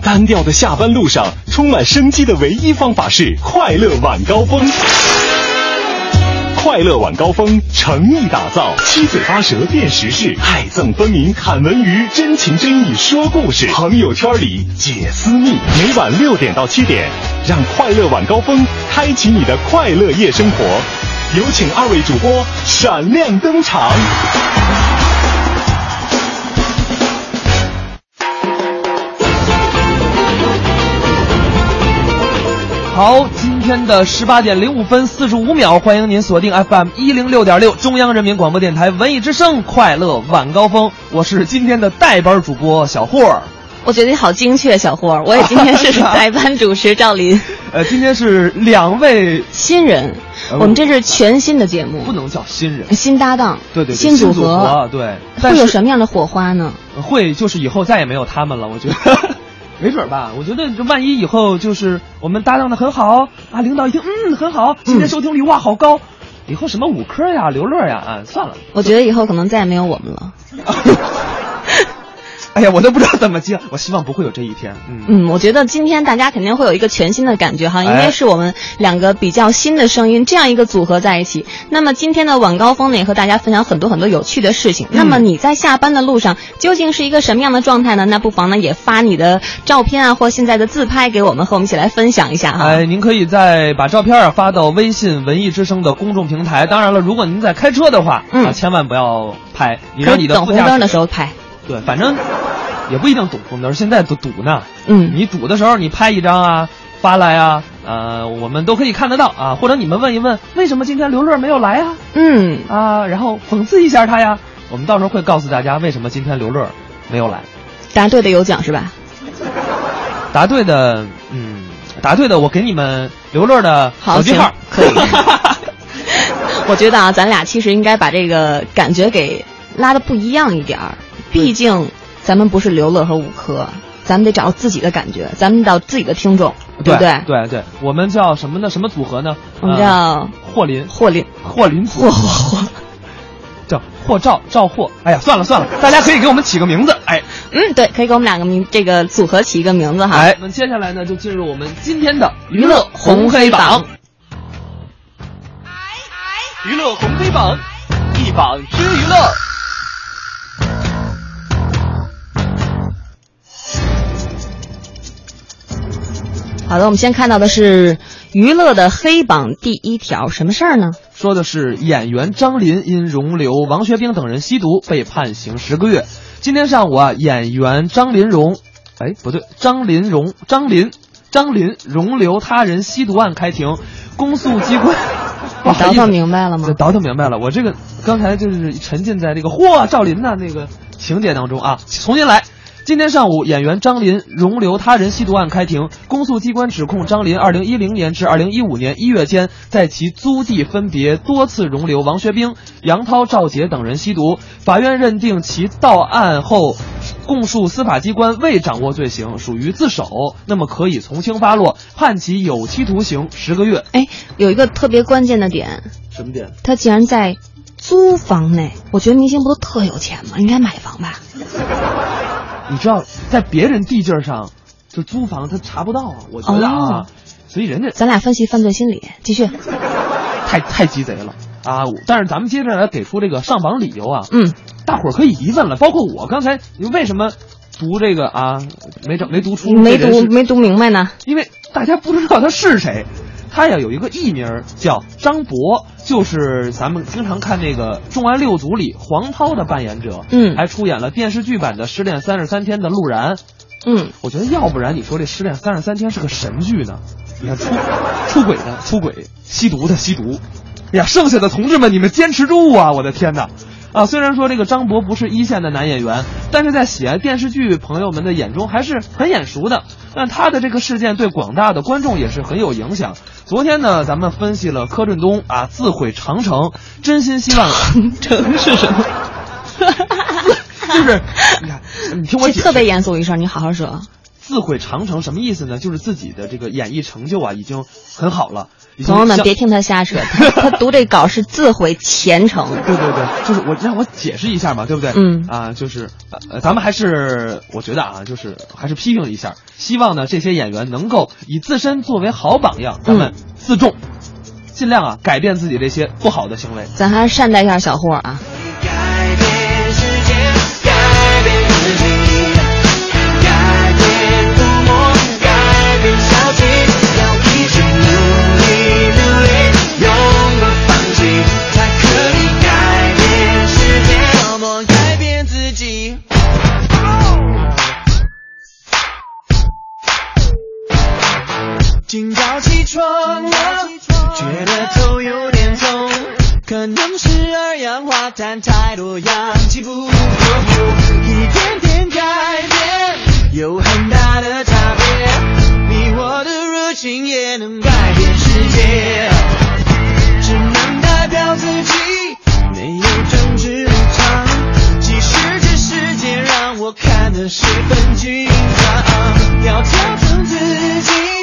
单调的下班路上充满生机的唯一方法是快乐晚高峰。快乐晚高峰诚意打造，七嘴八舌辨时事，爱憎分明侃文娱，真情真意说故事，朋友圈里解私密。每晚六点到七点，让快乐晚高峰开启你的快乐夜生活。有请二位主播闪亮登场。好，今天的十八点零五分四十五秒，欢迎您锁定 FM 一零六点六中央人民广播电台文艺之声快乐晚高峰，我是今天的代班主播小霍儿。我觉得你好精确，小霍儿，我也 今天是代班主持赵林。呃，今天是两位 新人，呃我们这是全新的节目，不能叫新人，新搭档，对对对，新组组合，对，但会有什么样的火花呢？会就是以后再也没有他们了，我觉得。没准儿吧，我觉得这万一以后就是我们搭档的很好啊，领导一听，嗯，很好，今天收听率哇好高，以后什么五科呀、刘乐呀，啊，算了，我觉得以后可能再也没有我们了。哎呀，我都不知道怎么接，我希望不会有这一天。嗯，嗯，我觉得今天大家肯定会有一个全新的感觉哈，因哎为是我们两个比较新的声音这样一个组合在一起。那么今天的晚高峰呢，也和大家分享很多很多有趣的事情。那么你在下班的路上究竟是一个什么样的状态呢？那不妨呢也发你的照片啊或现在的自拍给我们，和我们一起来分享一下哈。哎，您可以在把照片啊发到微信文艺之声的公众平台。当然了，如果您在开车的话，嗯啊，千万不要拍，你以等红灯的时候拍。对，反正也不一定堵红灯，现在都堵呢。嗯你堵的时候，你拍一张啊，发来啊，呃，我们都可以看得到啊。或者你们问一问，为什么今天刘乐没有来啊？嗯，啊，然后讽刺一下他呀。我们到时候会告诉大家为什么今天刘乐没有来。答对的有奖是吧？答对的，嗯，答对的，我给你们刘乐的好，手机号。可以。我觉得啊，咱俩其实应该把这个感觉给拉的不一样一点儿，毕竟咱们不是刘乐和五科，咱们得找到自己的感觉，咱们找自己的听众，对不对？对对，我们叫什么呢？什么组合呢？我们呃叫霍林霍林，霍林组霍霍霍。叫霍赵赵霍。哎呀，算了算了，大家可以给我们起个名字。哎嗯，对，可以给我们两个名这个组合起一个名字哈。哎，那么接下来呢，就进入我们今天的娱乐红黑榜。娱乐红黑榜，一榜之娱乐。好的，我们先看到的是娱乐的黑榜第一条，什么事儿呢？说的是演员张琳因容留王学兵等人吸毒被判刑十个月。今天上午啊，演员张琳容，哎不对，张琳容，张琳，张琳容留他人吸毒案开庭，公诉机关。倒腾明白了吗这？倒腾明白了，我这个刚才就是沉浸在那个嚯赵琳呐那个情节当中啊，重新来。今天上午，演员张琳容留他人吸毒案开庭，公诉机关指控张琳2010年至2015年1月间，在其租地分别多次容留王学兵、杨涛、赵杰等人吸毒。法院认定其到案后，供述司法机关未掌握罪行，属于自首，那么可以从轻发落，判其有期徒刑十个月。哎，有一个特别关键的点，什么点？他竟然在租房内。我觉得明星不都特有钱吗？应该买房吧？你知道，在别人地界上，就租房他查不到啊。我觉得啊，哦所以人家咱俩分析犯罪心理，继续。太太鸡贼了啊！但是咱们接着来给出这个上榜理由啊，嗯，大伙儿可以疑问了，包括我刚才，你为什么读这个啊没整没读出没读没读明白呢。因为大家不知道他是谁。他呀有一个艺名叫张博，就是咱们经常看那个《重案六组》里黄涛的扮演者，嗯还出演了电视剧版的《失恋三十三天》的陆然，嗯，我觉得要不然你说这《失恋三十三天》是个神剧呢？你看出出轨的出轨，吸毒的吸毒，哎呀，剩下的同志们你们坚持住啊！我的天哪！啊，虽然说这个张博不是一线的男演员，但是在喜爱电视剧朋友们的眼中还是很眼熟的。但他的这个事件对广大的观众也是很有影响。昨天呢，咱们分析了柯震东啊自毁长城，真心希望长城是什么？就是你看，你听我解释，特别严肃一声，你好好说。自毁长城什么意思呢？就是自己的这个演艺成就啊已经很好了。朋友们别听他瞎扯，他他读这稿是自毁前程。对对对，就是我让我解释一下嘛，对不对？嗯啊，就是呃，咱们还是我觉得啊，就是还是批评一下，希望呢这些演员能够以自身作为好榜样，咱们自重，尽量啊改变自己这些不好的行为。咱还是善待一下小霍啊。改变世界，改变自己，床了，觉得头有点痛，可能是二氧化碳太多，氧气不够。一点点改变，有很大的差别。你我的热情也能改变世界，只能代表自己，没有政治立场。即使这世界让我看得十分紧张，要调整自己。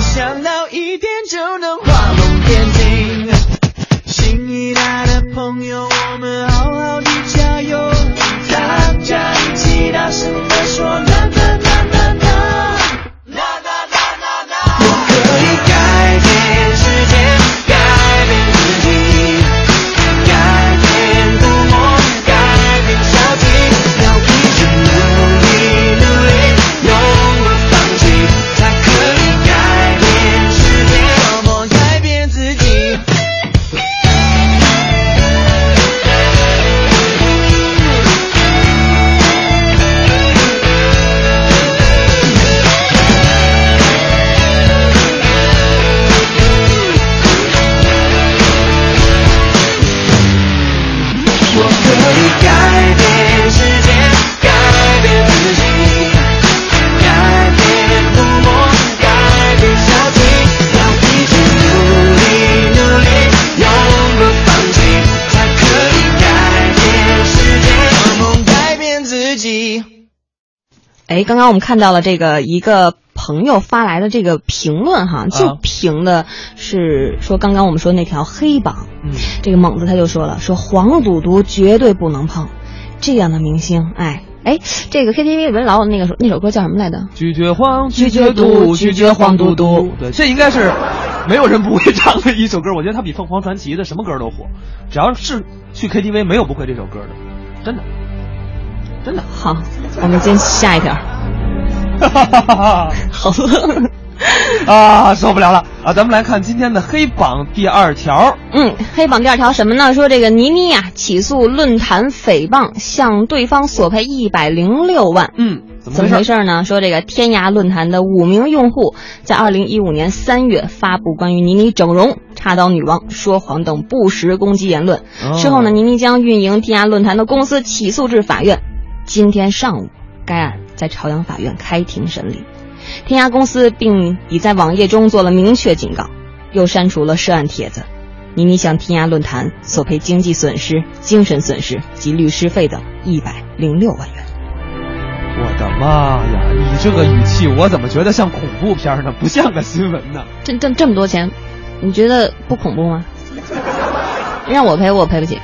想到一点就能画龙点睛。新一代的朋友，我们好好的加油，大家一起大声的说刚刚我们看到了这个一个朋友发来的这个评论哈，就评的是说刚刚我们说那条黑榜，嗯，这个猛子他就说了，说黄赌毒绝对不能碰，这样的明星，哎。哎，这个 KTV 里面老有那个那首歌叫什么来着？拒绝黄，拒绝赌拒绝黄赌毒。对，这应该是没有人不会唱的一首歌。我觉得它比凤凰传奇的什么歌都火，只要是去 KTV 没有不会这首歌的，真的，真的。好，我们先下一条。好了，啊，受不了了啊！咱们来看今天的黑榜第二条。嗯，黑榜第二条什么呢？说这个倪妮呀、起诉论坛诽谤，向对方索赔一百零六万。嗯，怎怎么么回事？呢？说这个天涯论坛的五名用户在二零一五年三月发布关于倪妮整容、插刀女王、说谎等不实攻击言论。哦之后呢，倪妮将运营天涯论坛的公司起诉至法院。今天上午，该案在朝阳法院开庭审理。天涯公司并已在网页中做了明确警告，又删除了涉案帖子。倪妮向天涯论坛索赔经济损失、精神损失及律师费等一百零六万元。我的妈呀！你这个语气，我怎么觉得像恐怖片呢？不像个新闻呢。这这这么多钱，你觉得不恐怖吗？让我赔我赔不起。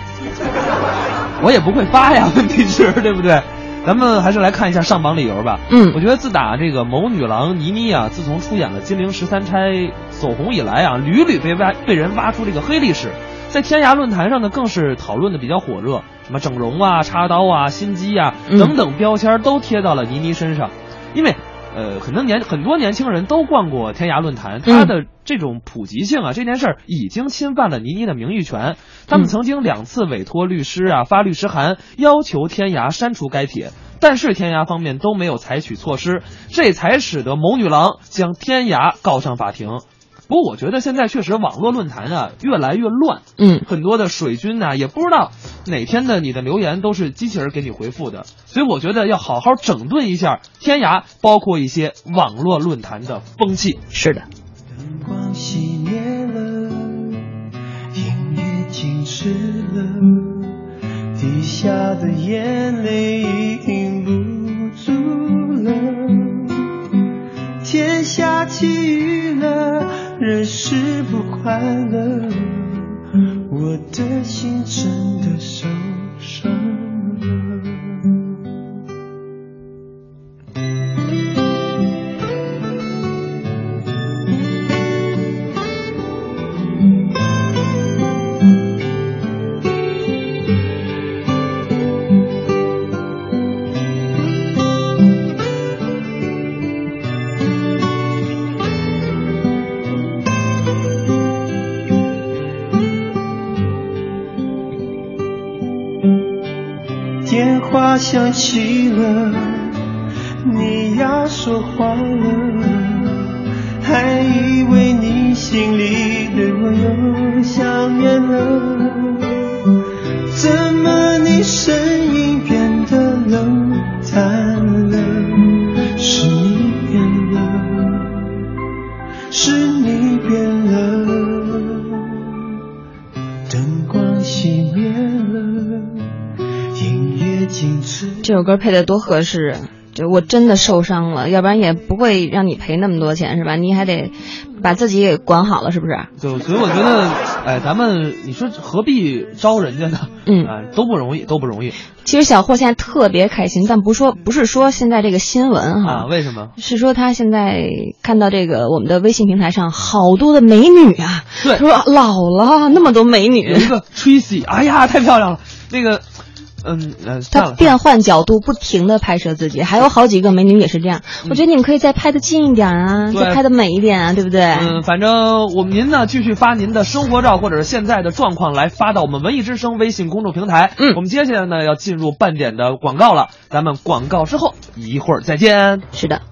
我也不会发呀，问题是对不对？咱们还是来看一下上榜理由吧。嗯我觉得自打这个某女郎倪妮啊，自从出演了《金陵十三钗》走红以来啊，屡屡被挖被人挖出这个黑历史，在天涯论坛上呢，更是讨论的比较火热，什么整容啊、插刀啊、心机啊嗯等等标签都贴到了倪妮身上，因为。呃，很多年很多年轻人都逛过天涯论坛，它的这种普及性啊，这件事儿已经侵犯了倪妮的名誉权。他们嗯曾经两次委托律师啊发律师函，要求天涯删除该帖，但是天涯方面都没有采取措施，这才使得某女郎将天涯告上法庭。不过我觉得现在确实网络论坛啊越来越乱，嗯，很多的水军呢、也不知道哪天的你的留言都是机器人给你回复的，所以我觉得要好好整顿一下天涯，包括一些网络论坛的风气。是的。灯光熄灭了，音乐静止了，滴下的眼泪已经不住了，天下起雨了。人是不快乐我的心真的受伤。歌配的多合适啊！就我真的受伤了，要不然也不会让你赔那么多钱，是吧？你还得把自己给管好了，是不是？就所以我觉得，哎，咱们你说何必招人家呢？嗯哎，都不容易，都不容易其实小霍现在特别开心，但不说不是说现在这个新闻哈，啊！为什么？是说他现在看到这个我们的微信平台上好多的美女啊，对说老了那么多美有女一，个 Tracy，哎呀，太漂亮了。那个，嗯呃，他变换角度，不停的拍摄自己，还有好几个美女也是这样。我觉得你们可以再拍的近一点啊，再拍的美一点啊，对不对？嗯，反正我们您呢，继续发您的生活照或者是现在的状况来发到我们文艺之声微信公众平台。嗯我们接下来呢要进入半点的广告了，咱们广告之后一会儿再见。是的。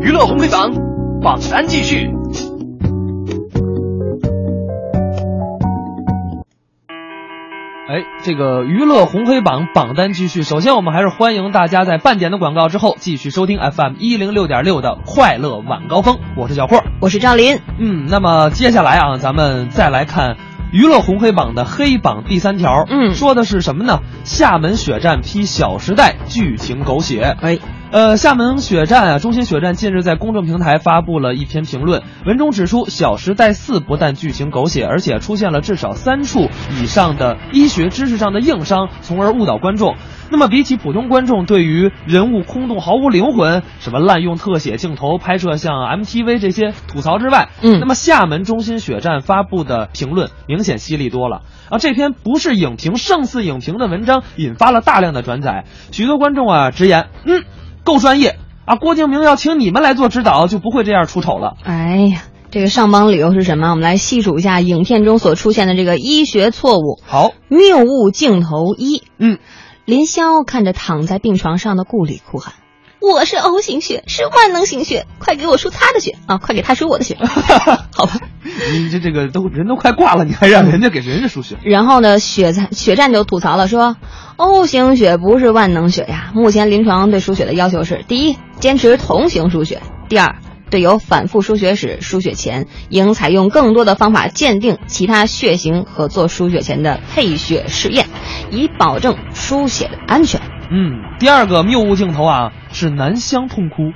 娱乐红黑榜榜单继续。哎，这个娱乐红黑榜榜单继续。首先，我们还是欢迎大家在半点的广告之后继续收听 FM 一零六点六的快乐晚高峰。我是小霍。我是赵林，嗯，那么接下来啊，咱们再来看娱乐红黑榜的黑榜第三条。嗯说的是什么呢？厦门血战批《小时代》剧情狗血。哎，呃，厦门血战啊，中心血战近日在公众平台发布了一篇评论，文中指出，《小时代四》不但剧情狗血，而且出现了至少三处以上的医学知识上的硬伤，从而误导观众。那么，比起普通观众对于人物空洞、毫无灵魂、什么滥用特写镜头拍摄像 MTV 这些吐槽之外，嗯那么厦门中心血战发布的评论明显犀利多了啊！这篇不是影评胜似影评的文章引发了大量的转载，许多观众啊直言，嗯，够专业啊！郭敬明要请你们来做指导，就不会这样出丑了。哎呀，这个上榜理由是什么？我们来细数一下影片中所出现的这个医学错误。好，谬误镜头一，嗯，林霄看着躺在病床上的顾里哭喊：“我是 O 型血，是万能型血，快给我输他的血啊！快给他输我的血。”好吧。你这这个都人都快挂了，你还让人家给人家输血？然后呢，血战血战就吐槽了说，O 型血不是万能血呀。目前临床对输血的要求是：第一，坚持同型输血；第二，对有反复输血史，输血前应采用更多的方法鉴定其他血型和做输血前的配血试验，以保证输血的安全。嗯，第二个谬误镜头啊是南湘痛哭，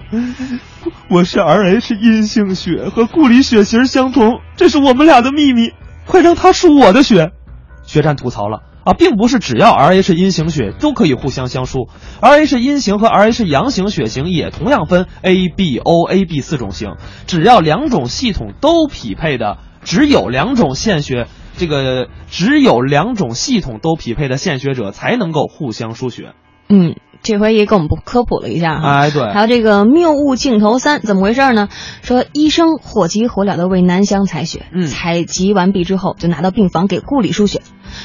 我是 RH 阴性血，和顾里血型相同，这是我们俩的秘密，快让他输我的血。血战吐槽了啊，并不是只要 RH 阴型血都可以互相相输，RH 阴型和 RH 阳型血型也同样分 A、B、O、AB 四种型，只要两种系统都匹配的，只有两种献血。这个只有两种系统都匹配的献血者才能够互相输血。嗯，这回也给我们科普了一下哈。哎，对，还有这个谬误镜头三怎么回事呢？说医生火急火燎的为南湘采血，嗯采集完毕之后就拿到病房给顾里输血，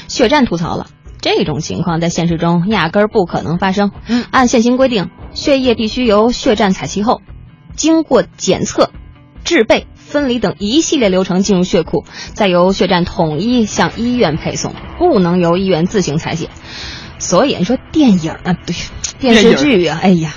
血站吐槽了。这种情况在现实中压根儿不可能发生。嗯按现行规定，血液必须由血站采集后，经过检测、制备、分离等一系列流程进入血库，再由血站统一向医院配送，不能由医院自行采血。所以你说电影啊，对，电视剧啊，哎呀，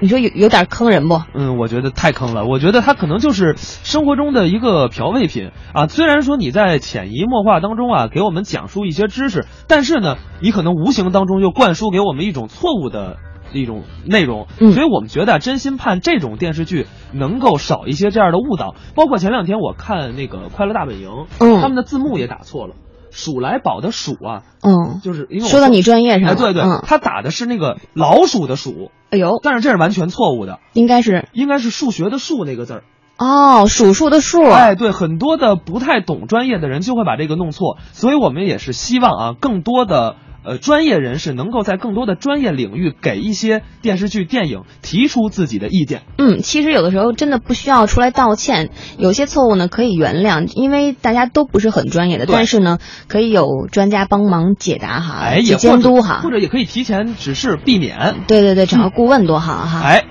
你说有有点坑人不？嗯，我觉得太坑了。我觉得它可能就是生活中的一个调味品啊。虽然说你在潜移默化当中啊，给我们讲述一些知识，但是呢，你可能无形当中又灌输给我们一种错误的。一种内容，嗯所以我们觉得啊真心盼这种电视剧能够少一些这样的误导。包括前两天我看那个《快乐大本营》，嗯他们的字幕也打错了，鼠来宝的鼠啊，嗯，就是因为我说到你专业上了，哎，对对，嗯，他打的是那个老鼠的鼠，哎呦，但是这是完全错误的，应该是。应该是数学的数那个字儿。哦，数数的数，哎，对，很多的不太懂专业的人就会把这个弄错，所以我们也是希望啊，更多的呃专业人士能够在更多的专业领域给一些电视剧、电影提出自己的意见。嗯，其实有的时候真的不需要出来道歉，有些错误呢可以原谅，因为大家都不是很专业的，但是呢可以有专家帮忙解答哈，哎，去也监督哈或。者也可以提前指示避免。对对对，找个顾问多好哈。哎，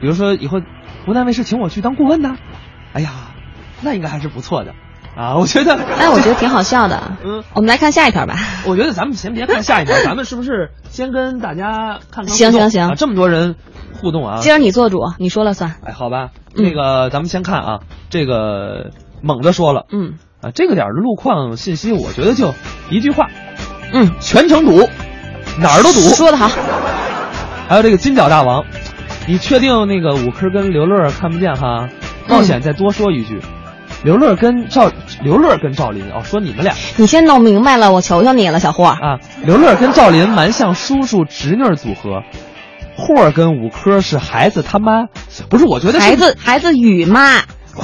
比如说以后湖南卫视请我去当顾问呢，哎呀，那应该还是不错的啊。我觉得，哎，我觉得挺好笑的。嗯，我们来看下一条吧。我觉得咱们先别看下一条，咱们是不是先跟大家看看？行行行啊，这么多人互动啊，今儿你做主，你说了算。哎，好吧，嗯那个咱们先看啊，这个猛子说了嗯啊，这个点儿的路况信息，我觉得就一句话，嗯，全程堵，哪儿都堵。说的好。还有这个金角大王，你确定那个五科跟刘乐看不见哈？冒险再多说一句，刘乐跟赵刘乐跟赵林哦，说你们俩你先弄明白了，我求求你了，小霍。啊，刘乐跟赵林蛮像叔叔侄女儿组合，霍儿跟五科是孩子他妈，不是？我觉得孩子孩子雨妈，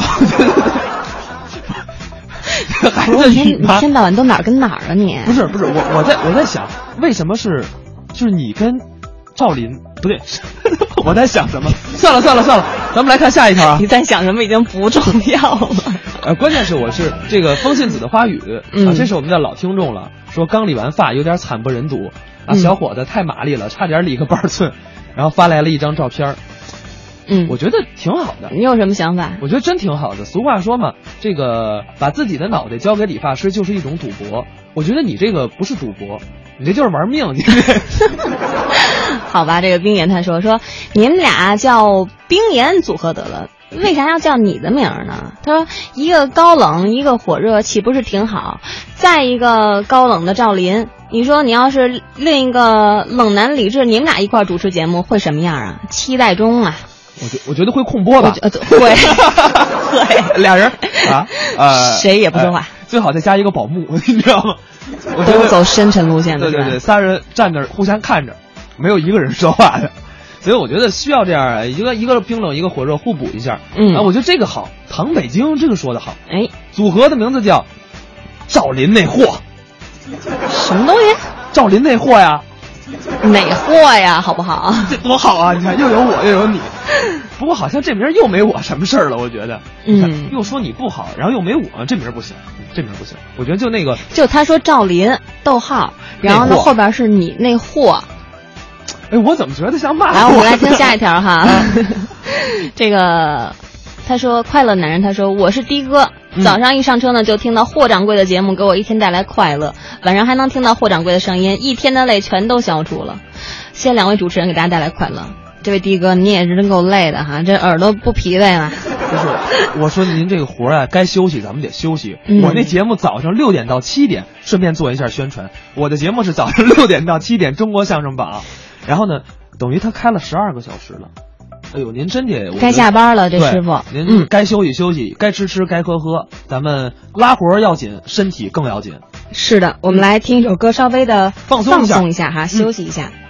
孩子雨妈一天到晚都哪儿跟哪儿啊你？不是不是，我我在我在想，为什么是，就是你跟赵林不对，我在想什么？算了算了算了，咱们来看下一条啊你。在想什么已经不重要了。呃，关键是我是这个风信子的花语啊，嗯这是我们的老听众了，说刚理完发有点惨不忍睹啊，嗯小伙子太麻利了，差点理个半寸，然后发来了一张照片儿，嗯，我觉得挺好的。你有什么想法？我觉得真挺好的。俗话说嘛，这个把自己的脑袋交给理发师就是一种赌博。我觉得你这个不是赌博，你这就是玩命。你这 好吧，这个冰岩他说说你们俩叫冰岩组合得了，为啥要叫你的名儿呢？他说一个高冷，一个火热，岂不是挺好？再一个高冷的赵林，你说你要是另一个冷男李志，你们俩一块主持节目会什么样啊？期待中啊！我觉我觉得会控播吧会 会俩人啊呃，谁也不说话哎最好再加一个保姆，你知道吗？我觉得走深沉路线的对对对，仨人站那儿互相看着，没有一个人说话的。所以我觉得需要这样一个一个冰冷一个火热互补一下。嗯啊，我觉得这个好。唐北京这个说的好，哎，组合的名字叫赵林那货，什么东西？赵林那货呀，哪货呀？好不好？这多好啊！你看又有我又有你，不过好像这名儿又没我什么事儿了，我觉得。嗯又说你不好，然后又没我，这名儿不行，这名儿不行。我觉得就那个就他说赵林，逗号，然后呢后边是你那货。哎，我怎么觉得像骂来，我们来听下一条。哈。这个，他说快乐男人，他说我是的哥，嗯早上一上车呢就听到霍掌柜的节目，给我一天带来快乐，晚上还能听到霍掌柜的声音，一天的累全都消除了。谢谢两位主持人给大家带来快乐。这位的哥，你也是真够累的哈，这耳朵不疲惫吗？不是，我说您这个活儿啊，该休息咱们得休息。嗯我那节目早上六点到七点，顺便做一下宣传。我的节目是早上六点到七点，中国相声榜。然后呢，等于他开了十二个小时了。哎呦，您真得该下班了，这师傅。您嗯，该休息休息，该吃吃，该喝喝。咱们拉活儿要紧，身体更要紧。是的，我们来听一首歌，稍微的放松一下一下哈，休息一下。我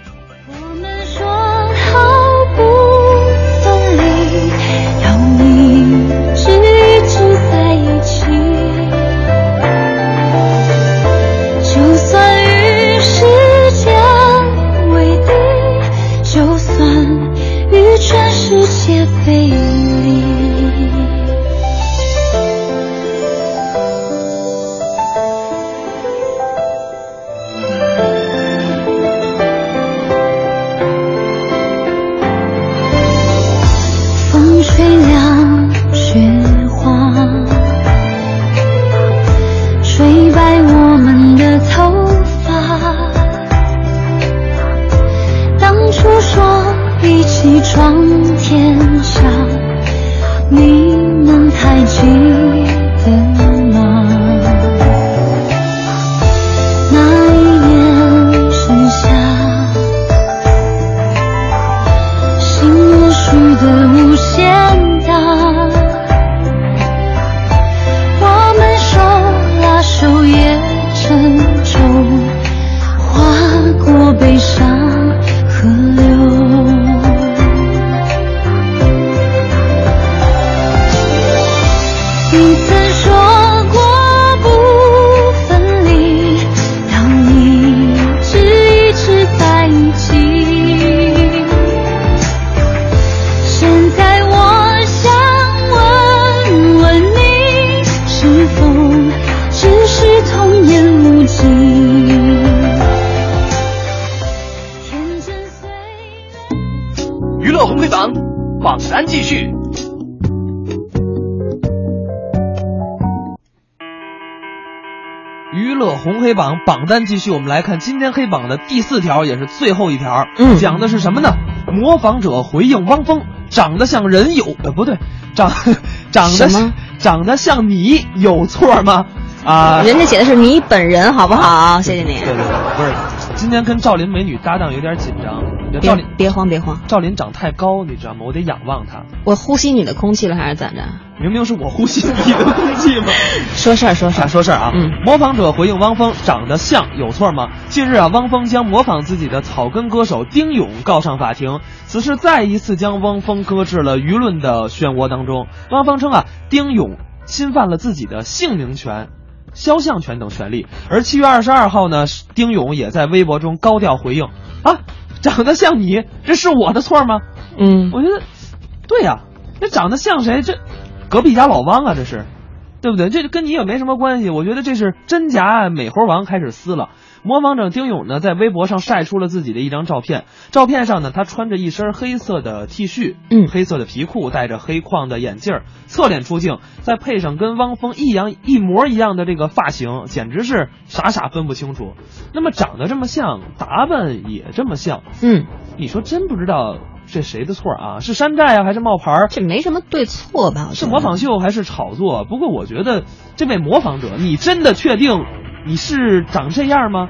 榜榜单继续，我们来看今天黑榜的第四条，也是最后一条。嗯讲的是什么呢？模仿者回应汪峰，长得像人有呃不对，长长得长得像你有错吗？啊，人家写的是你本人，好不好？谢谢你对。对对，不是，今天跟赵琳美女搭档有点紧张。赵别琳别慌别慌，赵琳长太高，你知道吗？我得仰望她。我呼吸你的空气了还是咋着？明明是我呼吸你的空气吗？说事儿说事啊，儿。说事儿啊，嗯模仿者回应汪峰长得像有错吗？近日啊，汪峰将模仿自己的草根歌手丁勇告上法庭，此事再一次将汪峰搁置了舆论的漩涡当中。汪峰称啊，丁勇侵犯了自己的姓名权。肖像权等权利，而七月二十二号呢，丁勇也在微博中高调回应啊，长得像你，这是我的错吗？嗯，我觉得，对呀、这长得像谁？这隔壁家老汪啊，这是，对不对？这跟你也没什么关系。我觉得这是真假美猴王开始撕了。模仿者丁勇呢，在微博上晒出了自己的一张照片，照片上呢，他穿着一身黑色的 T 恤，嗯黑色的皮裤，戴着黑框的眼镜儿，侧脸出镜，再配上跟汪峰一样一模一样的这个发型，简直是傻傻分不清楚。那么长得这么像，打扮也这么像，嗯，你说真不知道这谁的错啊？是山寨啊，还是冒牌儿？这没什么对错吧？是模仿秀还是炒作？不过我觉得这位模仿者，你真的确定你是长这样吗？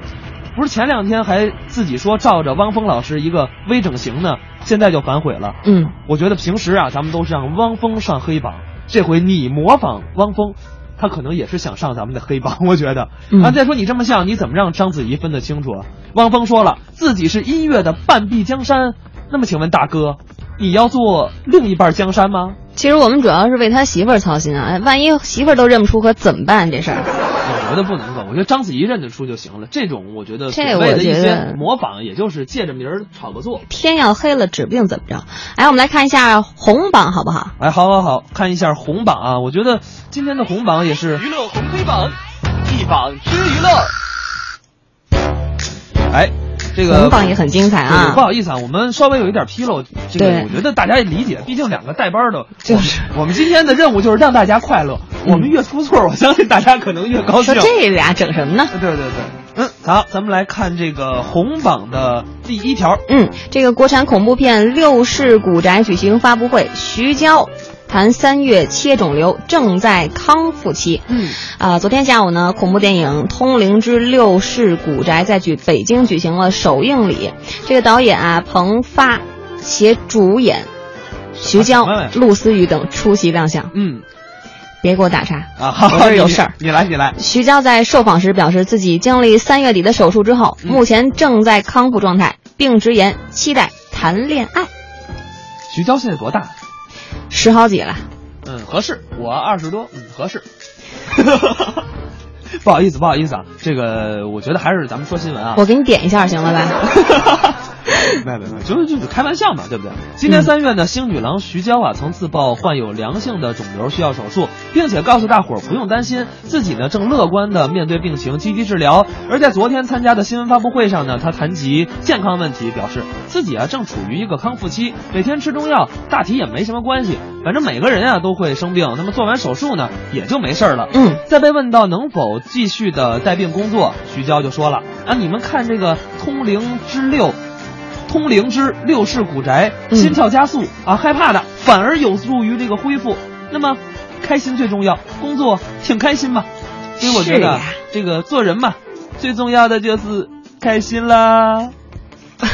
不是前两天还自己说照着汪峰老师一个微整形呢，现在就反悔了。嗯，我觉得平时啊，咱们都是让汪峰上黑榜，这回你模仿汪峰，他可能也是想上咱们的黑榜。我觉得，嗯啊，再说你这么像，你怎么让章子怡分得清楚啊？汪峰说了自己是音乐的半壁江山，那么请问大哥，你要做另一半江山吗？其实我们主要是为他媳妇儿操心啊，哎万一媳妇儿都认不出，可怎么办？这事儿。我觉得不能够，我觉得章子怡认得出就行了。这种我觉得这所谓的一些模仿，也就是借着名儿炒个作。天要黑了，指不定怎么着。哎，我们来看一下红榜好不好？哎，好好好，看一下红榜啊！我觉得今天的红榜也是，娱乐红黑榜，一榜之娱乐。哎，这个红榜也很精彩啊不。好意思啊，我们稍微有一点纰漏，这个我觉得大家也理解，毕竟两个带班的，就是我们今天的任务就是让大家快乐。我们越出错，我相信大家可能越高兴说。这俩整什么呢？对对对，嗯，好，咱们来看这个红榜的第一条。嗯，这个国产恐怖片《六世古宅》举行发布会，徐娇谈三月切肿瘤正在康复期。嗯，啊、昨天下午呢，恐怖电影《通灵之六世古宅》在举北京举行了首映礼。这个导演啊，彭发携主演徐娇啊、陆思雨等出席亮相。嗯别给我打岔啊，好，我这有事儿。你你来，你来。徐娇在受访时表示，自己经历三月底的手术之后，嗯目前正在康复状态，并直言期待谈恋爱。徐娇现在多大？十好几了，嗯，合适。我二十多，嗯，合适。不好意思，不好意思啊，这个我觉得还是咱们说新闻啊。我给你点一下行了吧？没 有没有，没就是就是开玩笑嘛，对不对？今年三月呢，星女郎徐娇啊曾自曝患有良性的肿瘤需要手术，并且告诉大伙儿不用担心，自己呢正乐观的面对病情，积极治疗。而在昨天参加的新闻发布会上呢，她谈及健康问题，表示自己啊正处于一个康复期，每天吃中药，大体也没什么关系。反正每个人啊都会生病，那么做完手术呢也就没事儿了。嗯，在被问到能否继续的带病工作，徐娇就说了啊，你们看这个《通灵之六》。通灵之六世古宅，嗯心跳加速、啊，害怕的反而有助于这个恢复。那么，开心最重要，工作挺开心嘛。所以我觉得这个做人嘛，最重要的就是开心啦。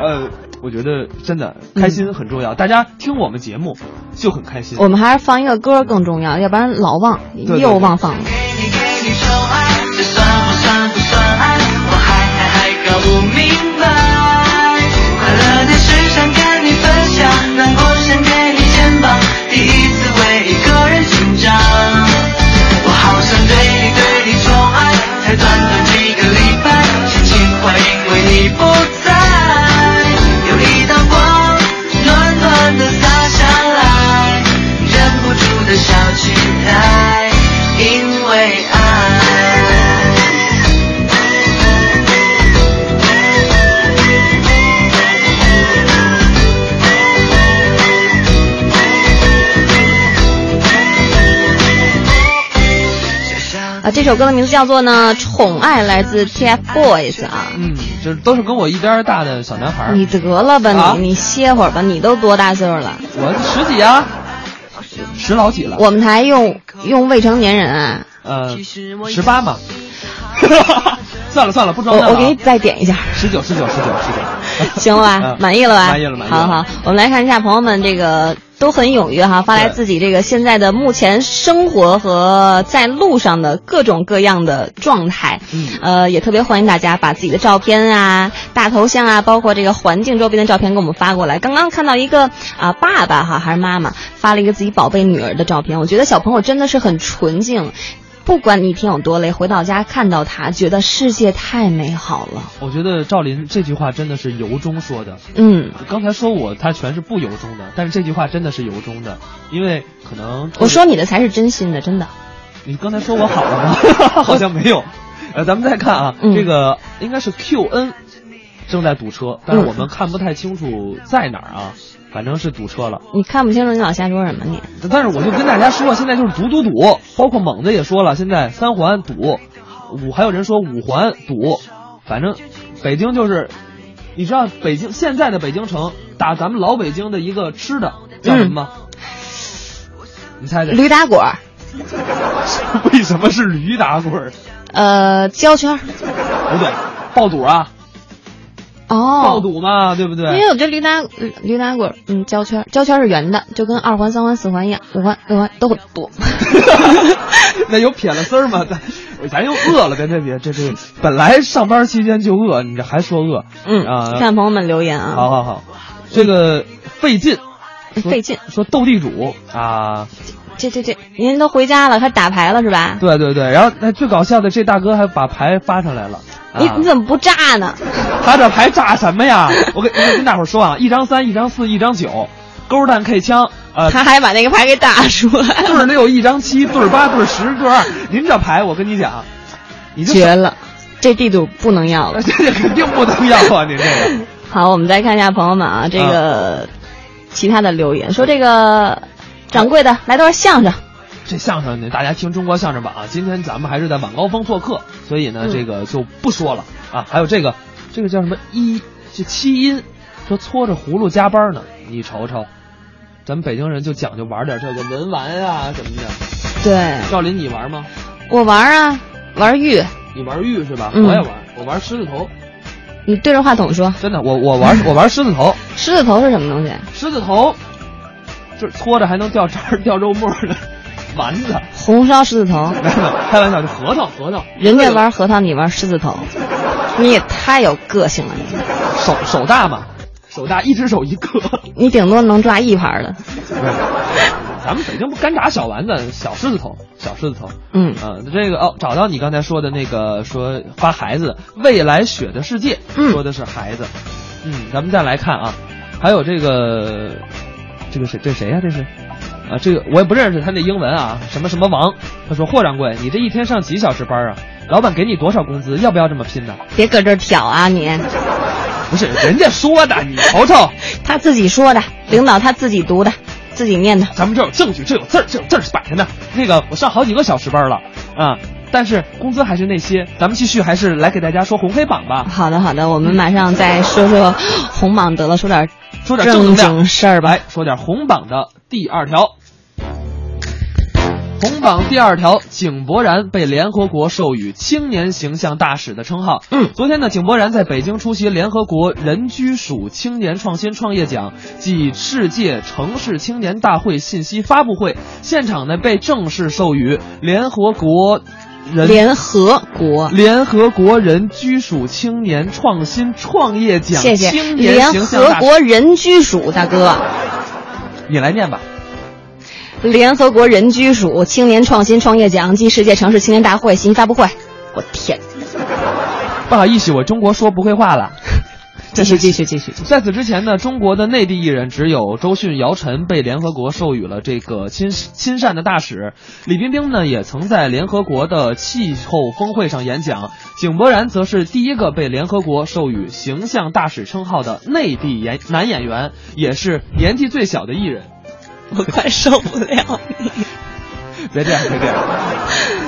呃，我觉得真的开心很重要，大家听我们节目就很开心。我们还是放一个歌更重要，要不然老忘对又忘放了。享，难这首歌的名字叫做呢《宠爱》，来自 TFBOYS 啊。嗯，就是都是跟我一边大的小男孩。你得了吧啊你，你歇会儿吧，你都多大岁数了？我十几啊，十老几了。我们台用用未成年人啊，呃十八嘛。算了算了，不我装了啊。我给你再点一下。十九十九十九十九。行了吧嗯，满意了吧？满意了满意了好好，我们来看一下朋友们这个都很踊跃哈，发来自己这个现在的目前生活和在路上的各种各样的状态。嗯呃，也特别欢迎大家把自己的照片啊、大头像啊，包括这个环境周边的照片给我们发过来。刚刚看到一个啊、爸爸哈还是妈妈发了一个自己宝贝女儿的照片，我觉得小朋友真的是很纯净。不管你一天有多累，回到家看到他，觉得世界太美好了。我觉得赵琳这句话真的是由衷说的。嗯，刚才说我他全是不由衷的，但是这句话真的是由衷的，因为可能我说你的才是真心的，真的。你刚才说我好了吗？好像没有。呃，咱们再看啊，嗯这个应该是 QN 正在堵车，但是我们看不太清楚在哪儿啊，反正是堵车了。你看不清楚，你老瞎说什么你？但是我就跟大家说，现在就是堵堵堵，包括猛子也说了，现在三环堵，五还有人说五环堵，反正北京就是，你知道北京现在的北京城打咱们老北京的一个吃的叫什么吗？你猜猜？驴打滚儿，为什么是驴打滚儿？呃，胶圈儿。不对，爆肚啊，哦，爆堵嘛，对不对？因为我觉得驴打驴打滚，嗯，胶圈，胶圈是圆的，就跟二环、三环、四环一样，五环、六环都很多。那有撇了丝儿吗？咱 咱又饿了，别别别，这这本来上班期间就饿，你这还说饿？嗯，啊，看朋友们留言啊，好好好，这个费劲，费劲。说斗地主啊，这这这，您都回家了，还打牌了是吧？对对对，然后那最搞笑的，这大哥还把牌发上来了。啊你你怎么不炸呢？他这牌炸什么呀？我跟我跟大伙儿说啊，一张三，一张四，一张九，勾蛋 K 枪，呃，他还把那个牌给打出来，对儿六，一张七，对儿八，对儿十，对儿二。您这牌，我跟你讲，你绝了，这地主不能要了。这这肯定不能要啊！您这个。好，我们再看一下朋友们啊，这个其他的留言说这个掌柜的来段相声。这相声呢，大家听中国相声榜啊。今天咱们还是在晚高峰做客，所以呢，嗯这个就不说了啊。还有这个，这个叫什么一这七音，说搓着葫芦加班呢。你瞅瞅，咱们北京人就讲究玩点这个文玩啊什么的。对，赵林，你玩吗？我玩啊，玩玉。你玩玉是吧？嗯我也玩，我玩狮子头。你对着话筒说，真的，我我玩我玩狮子头，狮子头是什么东西？狮子头，就是搓着还能掉渣掉肉沫的丸子。红烧狮子头，开玩笑，就核桃核桃。人家玩核桃，你玩狮子头，你也太有个性了你。手手大嘛，手大，一只手一个。你顶多能抓一盘的。咱们北京不干炸小丸子，小狮子头，小狮子头。嗯啊，这个哦，找到你刚才说的那个说发孩子，未来雪的世界，嗯说的是孩子。嗯，咱们再来看啊，还有这个这个谁这谁呀、这是啊，这个我也不认识他那英文啊，什么什么王。他说霍掌柜，你这一天上几小时班啊？老板给你多少工资？要不要这么拼呢？别搁这儿挑啊你！不是人家说的，你瞅瞅。他自己说的，领导他自己读的，自己念的。咱们这有证据，这有字儿，这有字儿是摆着呢。那个我上好几个小时班了啊，但是工资还是那些。咱们继续，还是来给大家说红黑榜吧，好的好的，我们马上再说说红榜得了，说点说点正能量事儿吧来。说点红榜的第二条。红榜第二条，井柏然被联合国授予青年形象大使的称号。嗯昨天呢，井柏然在北京出席联合国人居署青年创新创业奖暨世界城市青年大会信息发布会，现场呢被正式授予联合国人联合国，联合国人居署青年创新创业奖谢谢青年联。合国人居署大哥，你来念吧。联合国人居署青年创新创业奖暨世界城市青年大会信息发布会。我天，不好意思，我中国说不会话了。继续继续继续。在此之前呢，中国的内地艺人只有周迅、姚晨被联合国授予了这个亲亲善的大使。李冰冰呢，也曾在联合国的气候峰会上演讲。井柏然则是第一个被联合国授予形象大使称号的内地演男演员，也是年纪最小的艺人。我快受不了你。别这样，别这样，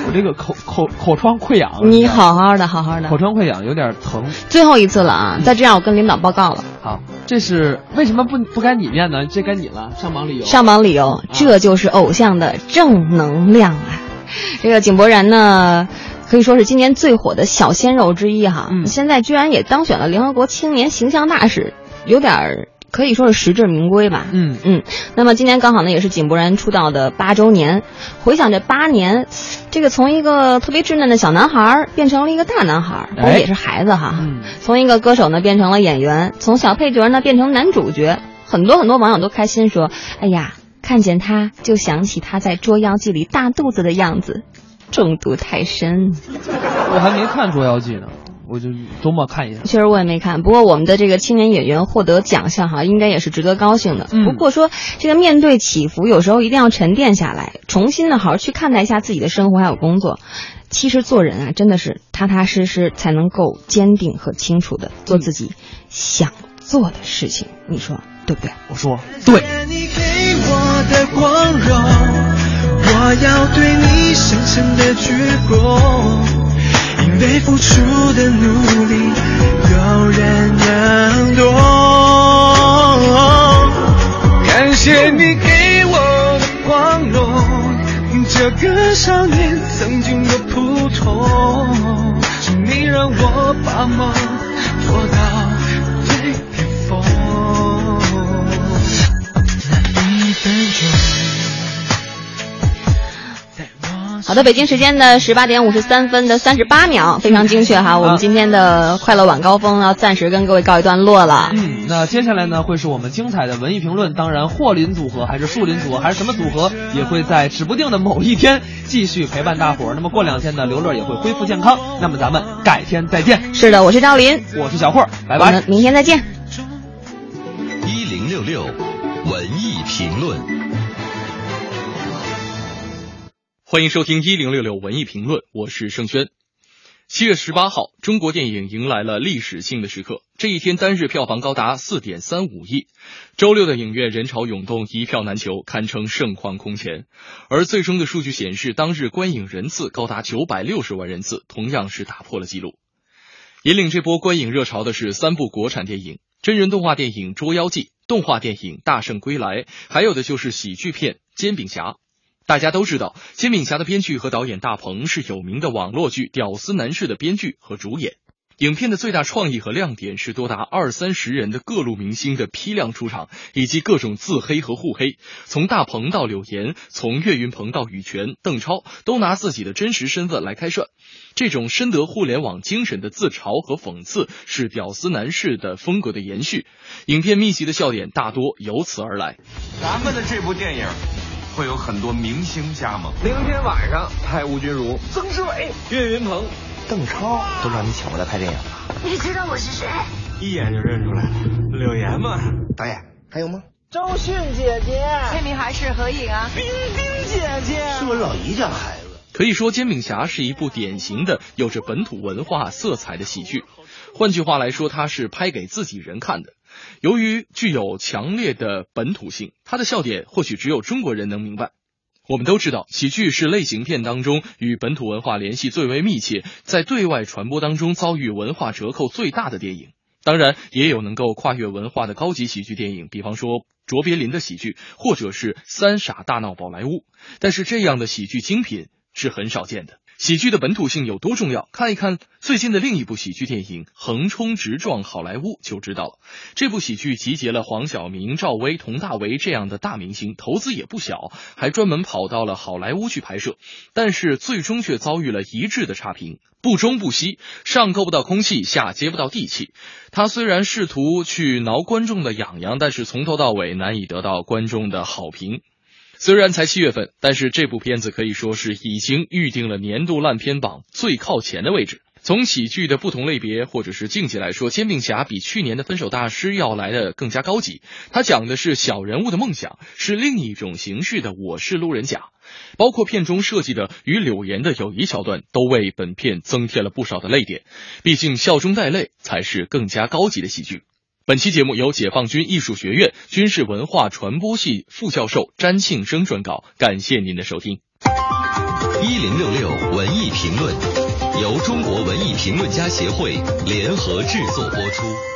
我这个口口口疮溃疡，你好好的，好好的口。疮溃疡有点疼。最后一次了啊！再这样，我跟领导报告了。好，这是为什么不不该你念呢？这该你了，上榜理由。上榜理由，这就是偶像的正能量啊！这个井柏然呢，可以说是今年最火的小鲜肉之一哈。嗯现在居然也当选了联合国青年形象大使，有点儿可以说是实至名归吧。嗯嗯，那么今年刚好呢，也是井柏然出道的八周年。回想这八年，这个从一个特别稚嫩的小男孩变成了一个大男孩儿，不过哎也是孩子哈。嗯从一个歌手呢变成了演员，从小配角呢变成男主角，很多很多网友都开心说：“哎呀，看见他就想起他在《捉妖记》里大肚子的样子，中毒太深。我还没看《捉妖记》呢，我就周末看一下”。确实我也没看，不过我们的这个青年演员获得奖项哈，应该也是值得高兴的。嗯不过说这个面对起伏，有时候一定要沉淀下来，重新的好好去看待一下自己的生活还有工作。其实做人啊，真的是踏踏实实才能够坚定和清楚的做自己想做的事情，你说对不对？我说对，你给我的光荣，我要对你深深的鞠躬，因为付出的努力，有人能懂。感谢你给我的光荣，这个少年曾经的普通，是你让我把梦做到最巅峰。那一分钟。好的，北京时间的十八点五十三分的三十八秒，非常精确哈。我们今天的快乐晚高峰要暂时跟各位告一段落了。嗯，那接下来呢，会是我们精彩的文艺评论。当然，霍林组合还是树林组合还是什么组合，也会在指不定的某一天继续陪伴大伙儿。那么过两天呢，刘乐也会恢复健康。那么咱们改天再见。是的，我是赵林，我是小霍，拜拜我们。明天再见。一零六六文艺评论。欢迎收听一零六六文艺评论，我是盛轩。七月十八号，中国电影迎来了历史性的时刻。这一天单日票房高达四点三五亿，周六的影院人潮涌动，一票难求，堪称盛况空前。而最终的数据显示，当日观影人次高达九百六十万人次，同样是打破了纪录。引领这波观影热潮的是三部国产电影：真人动画电影《捉妖记》、动画电影《大圣归来》，还有的就是喜剧片《煎饼侠》。大家都知道，《煎饼侠》的编剧和导演大鹏是有名的网络剧《屌丝男士》的编剧和主演。影片的最大创意和亮点是多达二三十人的各路明星的批量出场，以及各种自黑和互黑。从大鹏到柳岩，从岳云鹏到羽泉、邓超，都拿自己的真实身份来开涮。这种深得互联网精神的自嘲和讽刺，是屌丝男士的风格的延续。影片密集的笑点大多由此而来。咱们的这部电影会有很多明星加盟。明天晚上拍吴君如、曾志伟、岳云鹏、邓超都让你请过来拍电影了，你知道我是谁？一眼就认出来了，柳岩嘛。导演还有吗？周迅姐姐，签名还是合影啊？冰冰姐姐，是我老姨家孩子。可以说，《煎饼侠》是一部典型的有着本土文化色彩的喜剧。换句话来说，它是拍给自己人看的。由于具有强烈的本土性，它的笑点或许只有中国人能明白。我们都知道，喜剧是类型片当中与本土文化联系最为密切，在对外传播当中遭遇文化折扣最大的电影。当然，也有能够跨越文化的高级喜剧电影，比方说卓别林的喜剧，或者是《三傻大闹宝莱坞》。但是，这样的喜剧精品是很少见的。喜剧的本土性有多重要？看一看最近的另一部喜剧电影《横冲直撞好莱坞》就知道了。这部喜剧集结了黄晓明、赵薇、佟大为这样的大明星，投资也不小，还专门跑到了好莱坞去拍摄，但是最终却遭遇了一致的差评，不中不西，上够不到空气，下接不到地气。他虽然试图去挠观众的痒痒，但是从头到尾难以得到观众的好评。虽然才七月份，但是这部片子可以说是已经预定了年度烂片榜最靠前的位置。从喜剧的不同类别或者是境界来说，《煎饼侠》比去年的《分手大师》要来的更加高级。它讲的是小人物的梦想，是另一种形式的我是路人甲。包括片中设计的与柳岩的友谊桥段，都为本片增添了不少的泪点。毕竟笑中带泪才是更加高级的喜剧。本期节目由解放军艺术学院军事文化传播系副教授詹庆生撰稿，感谢您的收听。一零六六文艺评论，由中国文艺评论家协会联合制作播出。